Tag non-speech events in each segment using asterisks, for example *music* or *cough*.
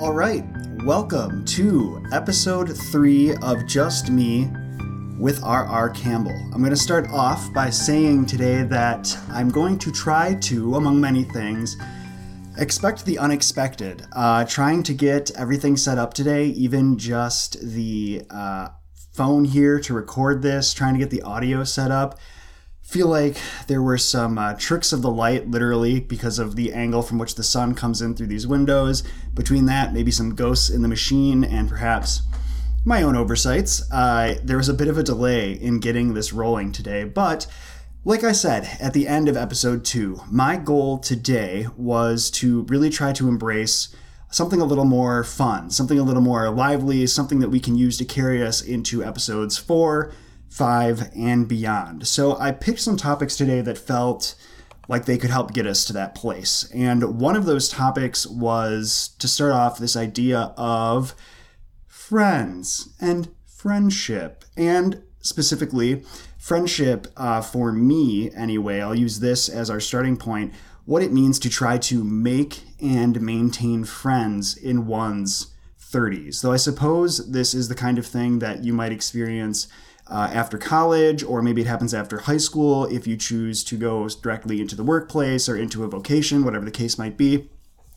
All right, welcome to episode three of Just Me with R.R. Campbell. I'm going to start off by saying today that I'm going to try to, among many things, expect the unexpected. Uh, trying to get everything set up today, even just the uh, phone here to record this, trying to get the audio set up feel like there were some uh, tricks of the light, literally, because of the angle from which the sun comes in through these windows. Between that, maybe some ghosts in the machine, and perhaps my own oversights. Uh, there was a bit of a delay in getting this rolling today, but like I said at the end of episode two, my goal today was to really try to embrace something a little more fun, something a little more lively, something that we can use to carry us into episodes four five, and beyond. So I picked some topics today that felt like they could help get us to that place. And one of those topics was to start off this idea of friends and friendship. And specifically, friendship uh, for me, anyway, I'll use this as our starting point what it means to try to make and maintain friends in one's 30s. Though I suppose this is the kind of thing that you might experience uh, after college, or maybe it happens after high school if you choose to go directly into the workplace or into a vocation, whatever the case might be.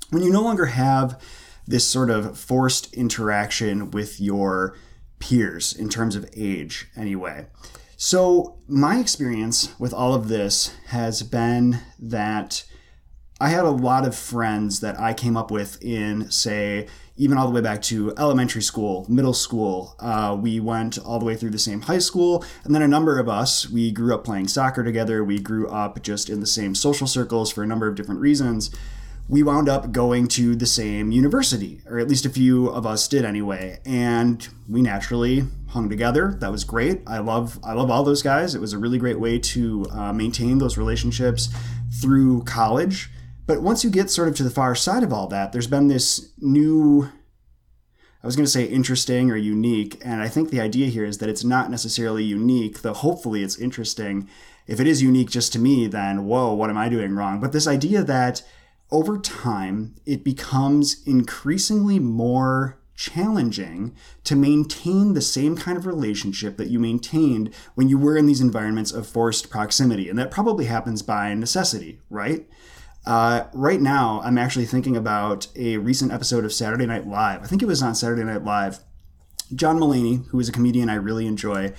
When you no longer have this sort of forced interaction with your peers in terms of age, anyway. So, my experience with all of this has been that I had a lot of friends that I came up with in, say, even all the way back to elementary school, middle school. Uh, we went all the way through the same high school. And then a number of us, we grew up playing soccer together. We grew up just in the same social circles for a number of different reasons. We wound up going to the same university, or at least a few of us did anyway. And we naturally hung together. That was great. I love I love all those guys. It was a really great way to uh, maintain those relationships through college. But once you get sort of to the far side of all that, there's been this new, I was going to say interesting or unique. And I think the idea here is that it's not necessarily unique, though hopefully it's interesting. If it is unique just to me, then whoa, what am I doing wrong? But this idea that over time, it becomes increasingly more challenging to maintain the same kind of relationship that you maintained when you were in these environments of forced proximity. And that probably happens by necessity, right? Uh, right now, I'm actually thinking about a recent episode of Saturday Night Live. I think it was on Saturday Night Live. John Mulaney, who is a comedian I really enjoy,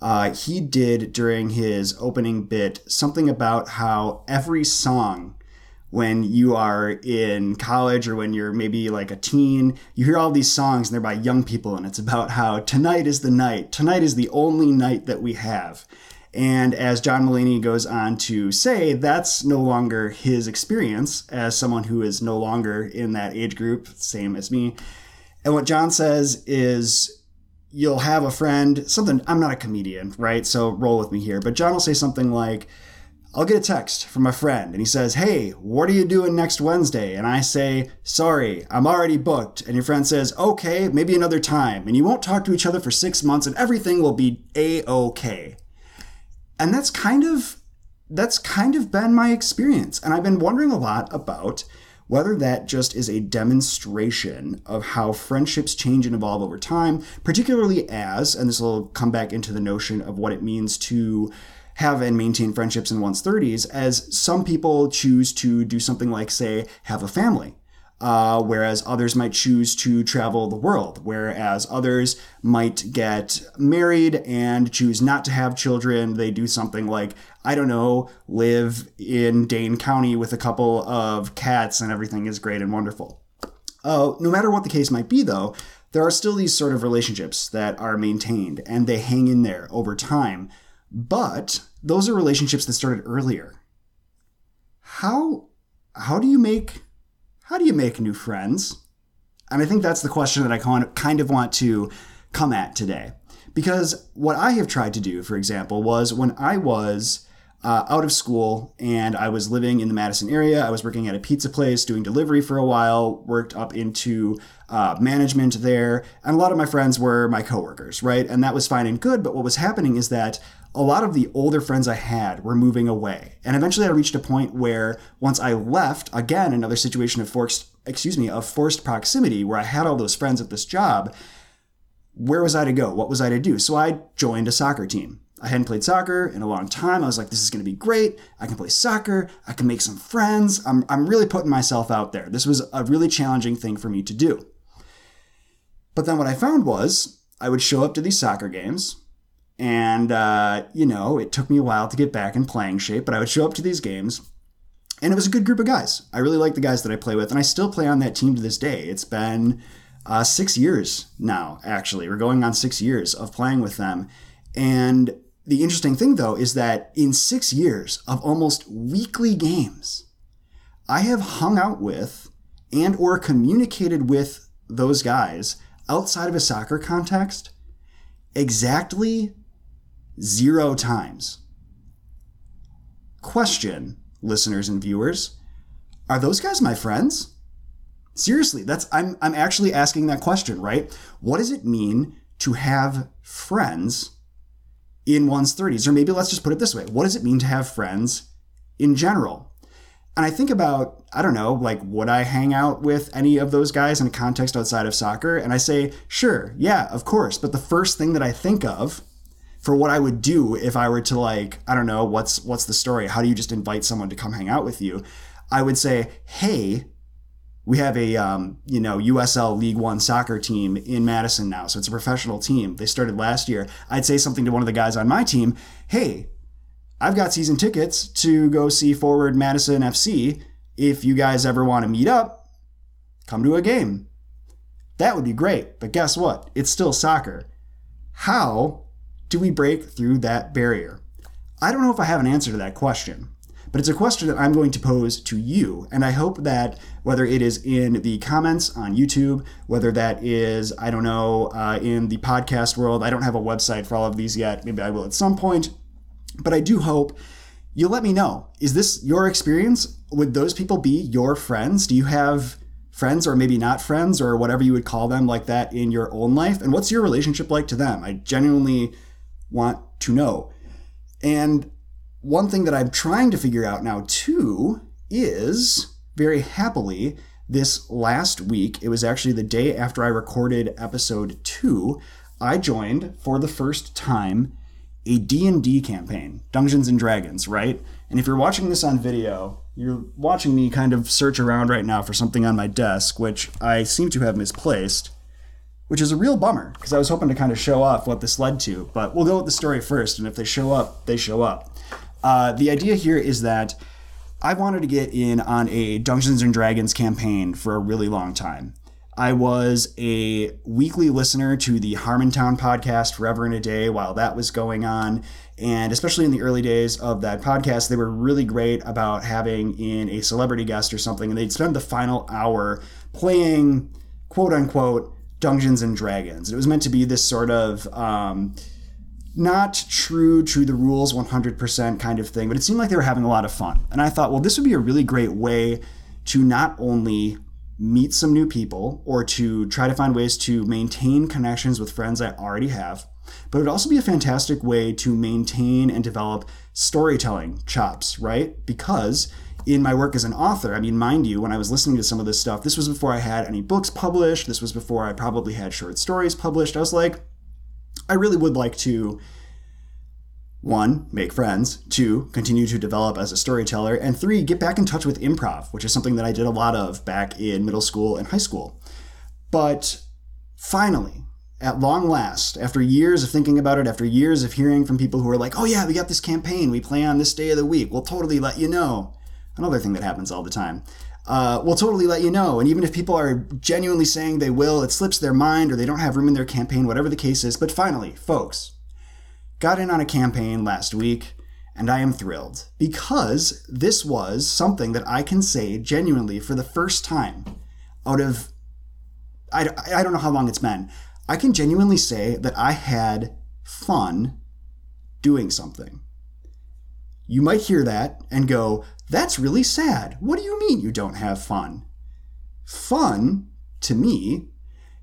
uh, he did during his opening bit something about how every song when you are in college or when you're maybe like a teen, you hear all these songs and they're by young people and it's about how tonight is the night. Tonight is the only night that we have. And as John Mulaney goes on to say, that's no longer his experience as someone who is no longer in that age group, same as me. And what John says is, you'll have a friend, something, I'm not a comedian, right? So roll with me here. But John will say something like, I'll get a text from a friend and he says, Hey, what are you doing next Wednesday? And I say, Sorry, I'm already booked. And your friend says, Okay, maybe another time. And you won't talk to each other for six months and everything will be A OK and that's kind of that's kind of been my experience. And i've been wondering a lot about whether that just is a demonstration of how friendships change and evolve over time particularly as and this will come back into the notion of what it means to have and maintain friendships in one's 30s as some people choose to do something like say have a family uh, whereas others might choose to travel the world, whereas others might get married and choose not to have children. They do something like, I don't know, live in Dane County with a couple of cats and everything is great and wonderful. Uh, no matter what the case might be, though, there are still these sort of relationships that are maintained and they hang in there over time. But those are relationships that started earlier. How how do you make how do you make new friends? And I think that's the question that I kind of want to come at today. Because what I have tried to do, for example, was when I was uh, out of school and I was living in the Madison area, I was working at a pizza place doing delivery for a while, worked up into uh, management there, and a lot of my friends were my coworkers, right? And that was fine and good. But what was happening is that a lot of the older friends I had were moving away. And eventually I reached a point where once I left, again, another situation of forced excuse me, of forced proximity where I had all those friends at this job. Where was I to go? What was I to do? So I joined a soccer team. I hadn't played soccer in a long time. I was like, this is going to be great. I can play soccer. I can make some friends. I'm, I'm really putting myself out there. This was a really challenging thing for me to do. But then what I found was I would show up to these soccer games, and, uh, you know, it took me a while to get back in playing shape, but I would show up to these games, and it was a good group of guys. I really like the guys that I play with, and I still play on that team to this day. It's been uh, six years now, actually. We're going on six years of playing with them. And the interesting thing, though, is that in six years of almost weekly games, I have hung out with and or communicated with those guys outside of a soccer context exactly zero times. Question, listeners and viewers, are those guys my friends? Seriously, that's I'm I'm actually asking that question, right? What does it mean to have friends in one's 30s? Or maybe let's just put it this way. What does it mean to have friends in general? And I think about, I don't know, like, would I hang out with any of those guys in a context outside of soccer? And I say, sure, yeah, of course. But the first thing that I think of for what I would do if I were to like, I don't know, what's what's the story? How do you just invite someone to come hang out with you? I would say, hey, we have a um, you know USL League One soccer team in Madison now, so it's a professional team. They started last year. I'd say something to one of the guys on my team. Hey, I've got season tickets to go see Forward Madison FC. If you guys ever want to meet up, come to a game. That would be great, but guess what? It's still soccer. How do we break through that barrier? I don't know if I have an answer to that question, but it's a question that I'm going to pose to you. And I hope that whether it is in the comments on YouTube, whether that is, I don't know, uh, in the podcast world, I don't have a website for all of these yet. Maybe I will at some point. But I do hope you'll let me know. Is this your experience? Would those people be your friends? Do you have friends or maybe not friends or whatever you would call them like that in your own life? And what's your relationship like to them? I genuinely want to know. And one thing that I'm trying to figure out now too is very happily this last week, it was actually the day after I recorded episode 2, I joined for the first time a D&D campaign, Dungeons and Dragons, right? And if you're watching this on video, you're watching me kind of search around right now for something on my desk, which I seem to have misplaced, which is a real bummer because I was hoping to kind of show off what this led to. But we'll go with the story first, and if they show up, they show up. Uh, the idea here is that I wanted to get in on a Dungeons and Dragons campaign for a really long time. I was a weekly listener to the Harmontown podcast Forever in a Day while that was going on. And especially in the early days of that podcast, they were really great about having in a celebrity guest or something. And they'd spend the final hour playing, quote unquote, Dungeons and Dragons. It was meant to be this sort of. Um, not true to the rules 100% kind of thing, but it seemed like they were having a lot of fun. And I thought, well, this would be a really great way to not only meet some new people or to try to find ways to maintain connections with friends I already have. But it would also be a fantastic way to maintain and develop storytelling chops, right? Because in my work as an author, I mean, mind you, when I was listening to some of this stuff, this was before I had any books published. This was before I probably had short stories published. I was like, I really would like to one, make friends. Two, continue to develop as a storyteller. And three, get back in touch with improv, which is something that I did a lot of back in middle school and high school. But finally, at long last, after years of thinking about it, after years of hearing from people who are like, oh yeah, we got this campaign, we play on this day of the week, we'll totally let you know. Another thing that happens all the time. Uh, we'll totally let you know. And even if people are genuinely saying they will, it slips their mind or they don't have room in their campaign, whatever the case is. But finally, folks, got in on a campaign last week, and I am thrilled because this was something that I can say genuinely for the first time out of, I, I don't know how long it's been. I can genuinely say that I had fun doing something. You might hear that and go, that's really sad. What do you mean you don't have fun? Fun, to me,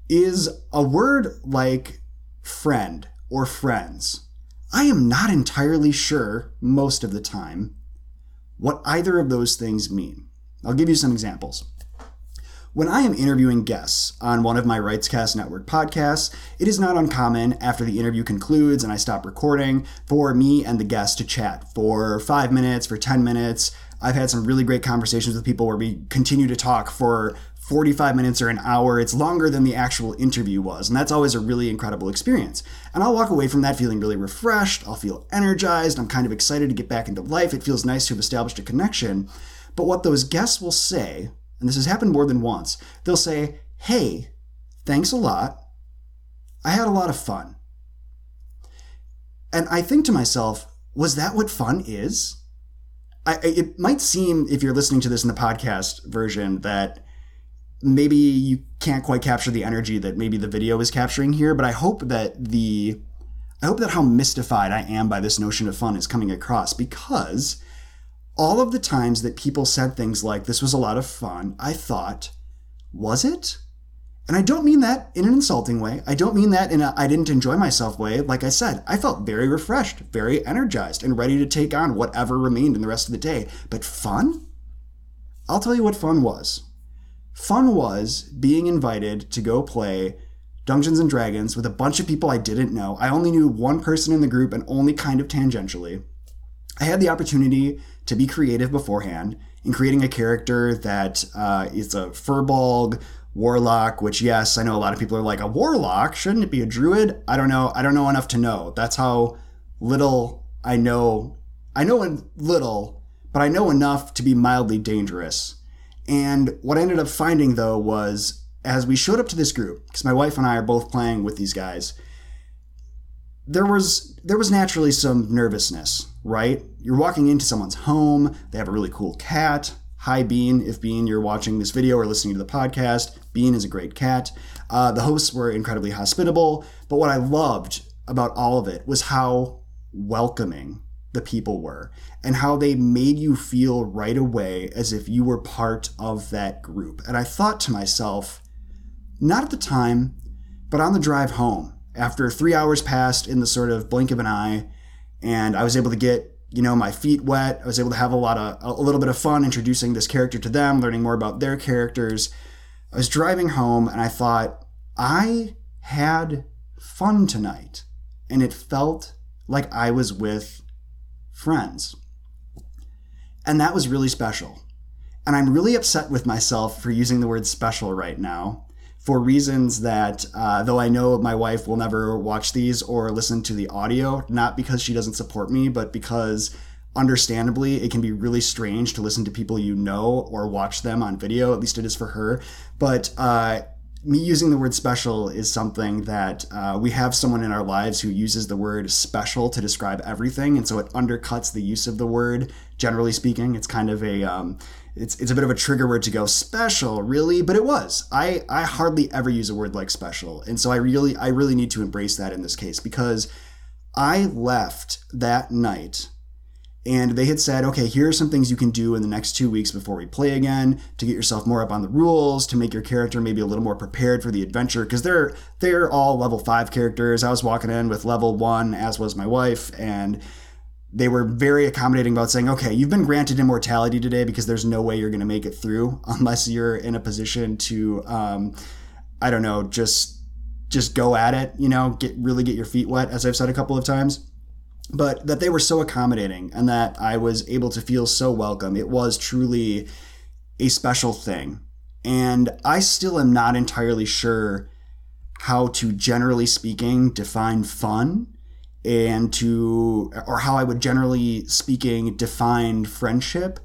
is a word like friend or friends I am not entirely sure, most of the time, what either of those things mean. I'll give you some examples. When I am interviewing guests on one of my RightsCast Network podcasts, it is not uncommon after the interview concludes and I stop recording for me and the guest to chat for five minutes, for 10 minutes. I've had some really great conversations with people where we continue to talk for 45 minutes or an hour. It's longer than the actual interview was. And that's always a really incredible experience. And I'll walk away from that feeling really refreshed. I'll feel energized. I'm kind of excited to get back into life. It feels nice to have established a connection. But what those guests will say and this has happened more than once, they'll say, Hey, thanks a lot. I had a lot of fun. And I think to myself, was that what fun is? I, it might seem, if you're listening to this in the podcast version, that maybe you can't quite capture the energy that maybe the video is capturing here, but I hope that the I hope that how mystified I am by this notion of fun is coming across because all of the times that people said things like, this was a lot of fun, I thought, was it? And I don't mean that in an insulting way. I don't mean that in a I didn't enjoy myself way. Like I said, I felt very refreshed, very energized, and ready to take on whatever remained in the rest of the day. But fun? I'll tell you what fun was. Fun was being invited to go play Dungeons and Dragons with a bunch of people I didn't know. I only knew one person in the group and only kind of tangentially. I had the opportunity to be creative beforehand in creating a character that uh, is a furbolg warlock. Which, yes, I know a lot of people are like a warlock. Shouldn't it be a druid? I don't know. I don't know enough to know. That's how little I know. I know a little, but I know enough to be mildly dangerous. And what I ended up finding though was as we showed up to this group, because my wife and I are both playing with these guys, there was there was naturally some nervousness, right? You're walking into someone's home, they have a really cool cat. Hi Bean, if Bean you're watching this video or listening to the podcast, Bean is a great cat. Uh, the hosts were incredibly hospitable, but what I loved about all of it was how welcoming the people were and how they made you feel right away as if you were part of that group. And I thought to myself, not at the time, but on the drive home, after three hours passed in the sort of blink of an eye, and I was able to get you know my feet wet. I was able to have a lot of a little bit of fun introducing this character to them, learning more about their characters. I was driving home and I thought I had fun tonight, and it felt like I was with friends. And that was really special. And I'm really upset with myself for using the word special right now for reasons that, uh, though I know my wife will never watch these or listen to the audio, not because she doesn't support me, but because understandably it can be really strange to listen to people you know or watch them on video. At least it is for her. But uh, me using the word special is something that uh, we have someone in our lives who uses the word special to describe everything, and so it undercuts the use of the word. Generally speaking, it's kind of a um, it's it's a bit of a trigger word to go special, really, but it was. I I hardly ever use a word like special, and so I really I really need to embrace that in this case because I left that night and they had said, okay, here are some things you can do in the next two weeks before we play again to get yourself more up on the rules, to make your character maybe a little more prepared for the adventure, because they're they're all level five characters. I was walking in with level one, as was my wife, and they were very accommodating about saying, okay, you've been granted immortality today because there's no way you're going to make it through *laughs* unless you're in a position to, um, I don't know, just just go at it, you know, get really get your feet wet, as I've said a couple of times. But that they were so accommodating and that I was able to feel so welcome. It was truly a special thing. And I still am not entirely sure how to, generally speaking, define fun and to, or how I would generally speaking define friendship.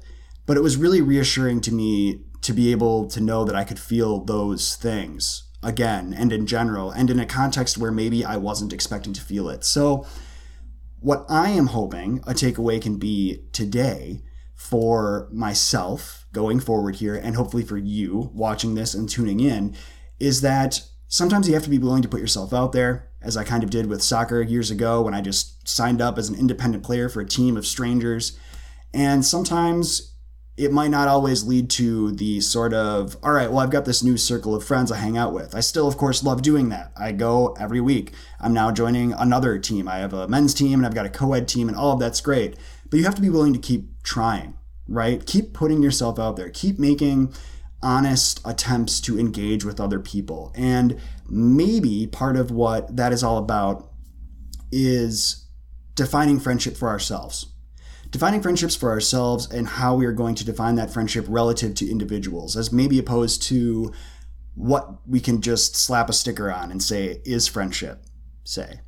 But it was really reassuring to me to be able to know that I could feel those things again and in general and in a context where maybe I wasn't expecting to feel it. So, what I am hoping a takeaway can be today for myself going forward here, and hopefully for you watching this and tuning in, is that sometimes you have to be willing to put yourself out there as I kind of did with soccer years ago when I just signed up as an independent player for a team of strangers. And sometimes it might not always lead to the sort of, all right, well, I've got this new circle of friends I hang out with. I still, of course, love doing that. I go every week. I'm now joining another team. I have a men's team and I've got a co ed team, and all of that's great. But you have to be willing to keep trying, right? Keep putting yourself out there, keep making honest attempts to engage with other people. And maybe part of what that is all about is defining friendship for ourselves. Defining friendships for ourselves and how we are going to define that friendship relative to individuals, as maybe opposed to what we can just slap a sticker on and say is friendship, say.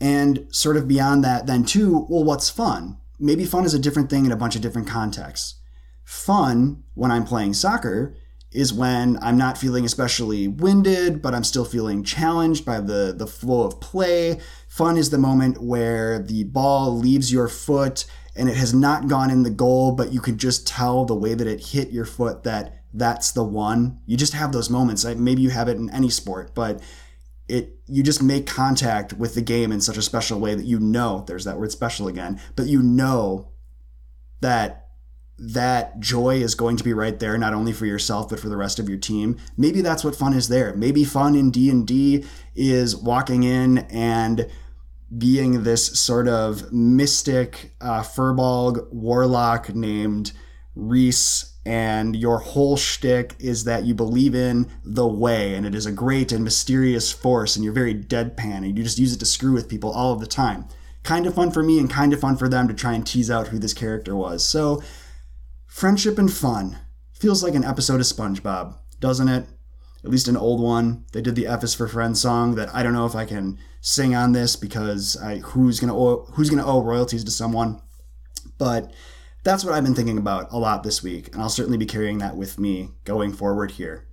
And sort of beyond that, then too, well, what's fun? Maybe fun is a different thing in a bunch of different contexts. Fun, when I'm playing soccer, is when I'm not feeling especially winded, but I'm still feeling challenged by the, the flow of play. Fun is the moment where the ball leaves your foot and it has not gone in the goal, but you can just tell the way that it hit your foot that that's the one. You just have those moments. Maybe you have it in any sport, but it you just make contact with the game in such a special way that you know there's that word special again, but you know that that joy is going to be right there not only for yourself but for the rest of your team maybe that's what fun is there maybe fun in d&d is walking in and being this sort of mystic uh, furbolg warlock named reese and your whole shtick is that you believe in the way, and it is a great and mysterious force, and you're very deadpan, and you just use it to screw with people all of the time. Kind of fun for me, and kind of fun for them to try and tease out who this character was. So, friendship and fun feels like an episode of SpongeBob, doesn't it? At least an old one. They did the F is for Friends song that I don't know if I can sing on this because I who's gonna owe, who's gonna owe royalties to someone, but that's what I've been thinking about a lot this week, and I'll certainly be carrying that with me going forward here.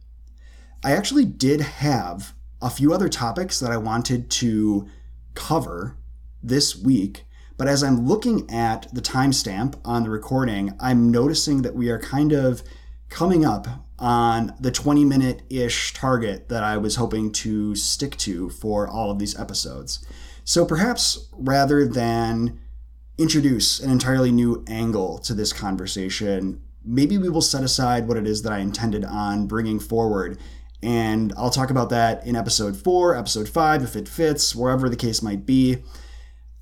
I actually did have a few other topics that I wanted to cover this week, but as I'm looking at the timestamp on the recording, I'm noticing that we are kind of coming up on the 20 minute ish target that I was hoping to stick to for all of these episodes. So perhaps rather than introduce an entirely new angle to this conversation, maybe we will set aside what it is that I intended on bringing forward. And I'll talk about that in episode four, episode five, if it fits, wherever the case might be.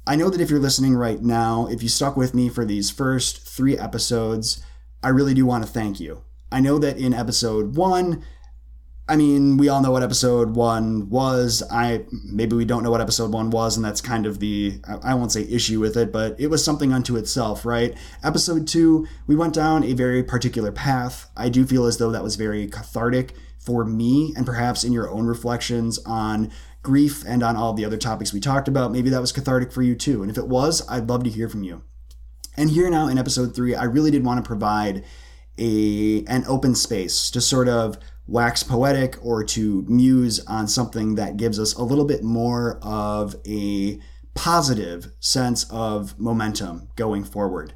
I know that if you're listening right now, if you stuck with me for these first three episodes, I really do want to thank you. I know that in episode one, I mean, we all know what episode one was. I maybe we don't know what episode one was, and that's kind of the I won't say issue with it, but it was something unto itself, right? Episode two, we went down a very particular path. I do feel as though that was very cathartic for me, and perhaps in your own reflections on grief and on all the other topics we talked about, maybe that was cathartic for you too. And if it was, I'd love to hear from you. And here now in episode three, I really did want to provide a an open space to sort of wax poetic or to muse on something that gives us a little bit more of a positive sense of momentum going forward.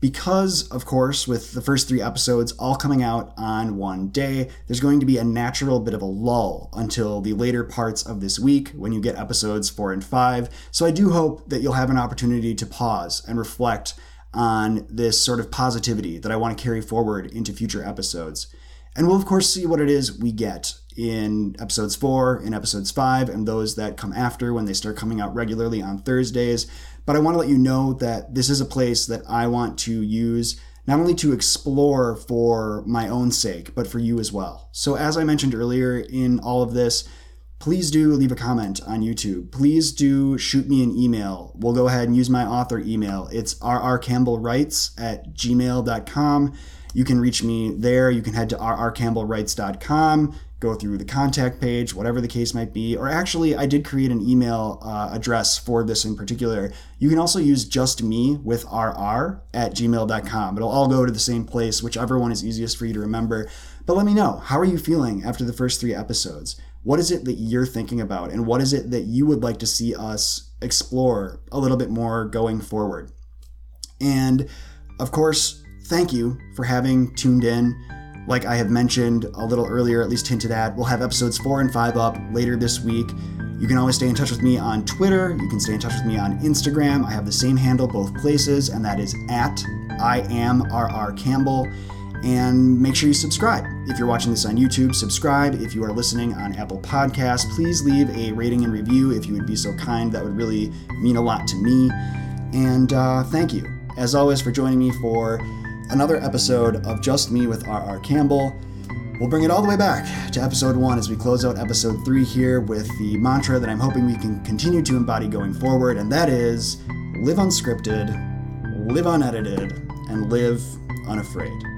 Because, of course, with the first three episodes all coming out on one day, there's going to be a natural bit of a lull until the later parts of this week when you get episodes four and five. So I do hope that you'll have an opportunity to pause and reflect on this sort of positivity that I want to carry forward into future episodes. And we'll, of course, see what it is we get in episodes four, in episodes five, and those that come after when they start coming out regularly on Thursdays. But I want to let you know that this is a place that I want to use not only to explore for my own sake, but for you as well. So, as I mentioned earlier in all of this, please do leave a comment on YouTube. Please do shoot me an email. We'll go ahead and use my author email. It's rrcampbellwrites at gmail.com. You can reach me there. You can head to rrcampbellwrites.com, go through the contact page, whatever the case might be. Or actually, I did create an email uh, address for this in particular. You can also use just me with rr at gmail.com. It'll all go to the same place, whichever one is easiest for you to remember. But let me know, how are you feeling after the first three episodes? What is it that you're thinking about? And what is it that you would like to see us explore a little bit more going forward? And of course, thank you for having tuned in. Like I have mentioned a little earlier, at least hinted at, we'll have episodes four and five up later this week. You can always stay in touch with me on Twitter. You can stay in touch with me on Instagram. I have the same handle both places, and that is at I am RR Campbell. And make sure you subscribe. If you're watching this on YouTube, subscribe. If you are listening on Apple Podcasts, please leave a rating and review if you would be so kind. That would really mean a lot to me. And uh, thank you, as always, for joining me for another episode of Just Me with R.R. Campbell. We'll bring it all the way back to episode one as we close out episode three here with the mantra that I'm hoping we can continue to embody going forward, and that is live unscripted, live unedited, and live unafraid.